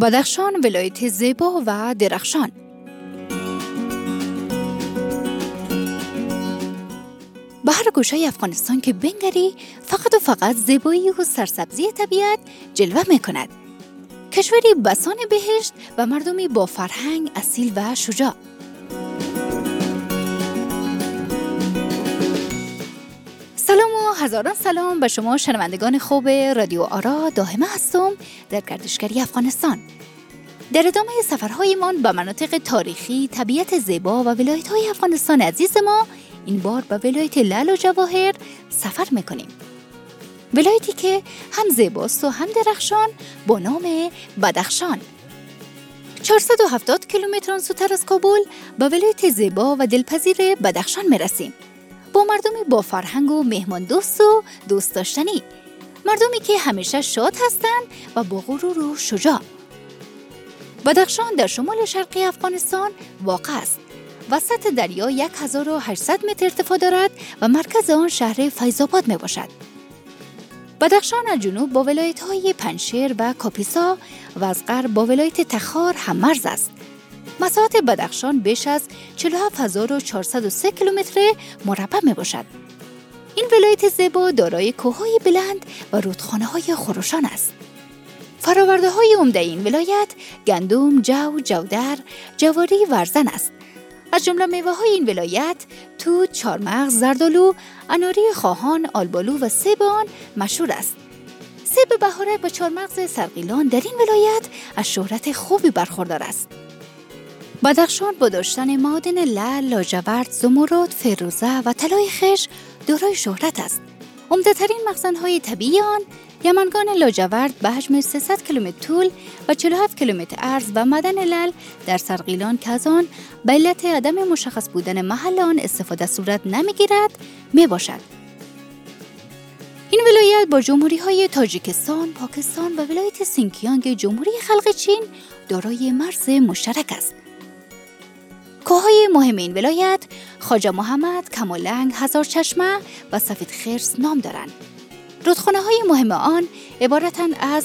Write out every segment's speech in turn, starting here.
بدخشان ولایت زیبا و درخشان به هر گوشه افغانستان که بنگری فقط و فقط زیبایی و سرسبزی طبیعت جلوه می کند. کشوری بسان بهشت و مردمی با فرهنگ اصیل و شجاع. هزاران سلام به شما شنوندگان خوب رادیو آرا داهمه هستم در گردشگری افغانستان. در ادامه سفرهایمان به مناطق تاریخی، طبیعت زیبا و ولایت های افغانستان عزیز ما این بار به ولایت لال و جواهر سفر می‌کنیم. ولایتی که هم زیباست و هم درخشان با نام بدخشان. 470 کیلومتر سوتر از کابل به ولایت زیبا و دلپذیر بدخشان می‌رسیم. با مردمی با فرهنگ و مهمان دوست و دوست داشتنی. مردمی که همیشه شاد هستند و با غرور و شجاع. بدخشان در شمال شرقی افغانستان واقع است. وسط دریا 1800 متر ارتفاع دارد و مرکز آن شهر فیضآباد می باشد. بدخشان از جنوب با ولایت های پنشیر و کاپیسا و از غرب با ولایت تخار هم مرز است. مساحت بدخشان بیش از 47403 کیلومتر مربع می باشد. این ولایت زیبا دارای کوههای بلند و رودخانه های خروشان است. فراورده های عمده این ولایت گندم، جو، جودر، جواری ورزن است. از جمله میوه های این ولایت توت، چارمغز، زردالو، اناری خواهان، آلبالو و سیب آن مشهور است. سیب بهاره با چارمغز سرقیلان در این ولایت از شهرت خوبی برخوردار است. بدخشان با داشتن معادن لعل، لاجورد، زمرد، فیروزه و طلای خش دارای شهرت است. عمدهترین مخزنهای طبیعی آن یمنگان لاجورد به حجم 300 کیلومتر طول و 47 کیلومتر عرض و مدن لل در سرقیلان که از آن به علت عدم مشخص بودن محل آن استفاده صورت نمی‌گیرد می باشد. این ولایت با جمهوری های تاجیکستان، پاکستان و ولایت سینکیانگ جمهوری خلق چین دارای مرز مشترک است. کوههای مهم این ولایت خاجه محمد، کمالنگ، هزار چشمه و سفید خرس نام دارند. رودخانه های مهم آن عبارتند از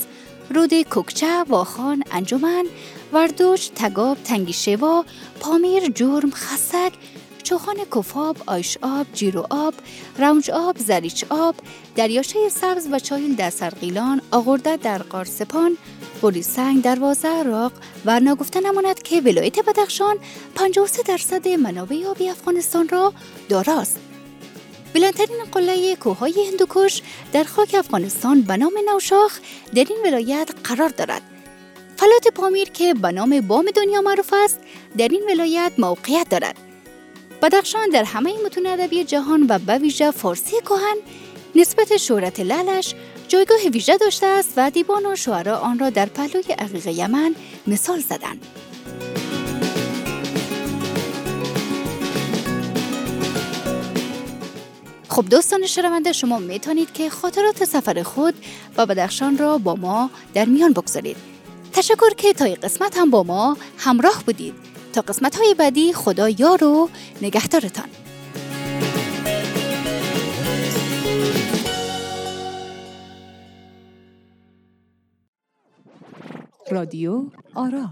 رود کوکچه، واخان، انجمن، وردوش، تگاب، تنگیشوا، پامیر، جرم، خسک، چوخان کفاب، آیش آب، جیرو آب، رونج آب، زریچ آب، دریاشه سبز و چایل در سرقیلان، آغرده در قارسپان، سنگ دروازه راق و نگفته نماند که ولایت بدخشان 53 درصد منابع آبی افغانستان را داراست. بلندترین قله کوههای هندوکش در خاک افغانستان به نام نوشاخ در این ولایت قرار دارد. فلات پامیر که به نام بام دنیا معروف است در این ولایت موقعیت دارد. بدخشان در همه متون ادبی جهان و به ویژه فارسی کهن نسبت شهرت لالش جایگاه ویژه داشته است و دیوان و شعرا آن را در پهلوی عقیق یمن مثال زدند. خب دوستان شنونده شما می‌تونید که خاطرات سفر خود و بدخشان را با ما در میان بگذارید. تشکر که تا این قسمت هم با ما همراه بودید. تا قسمت های بعدی خدا یار و نگهدارتان. رادیو آرا.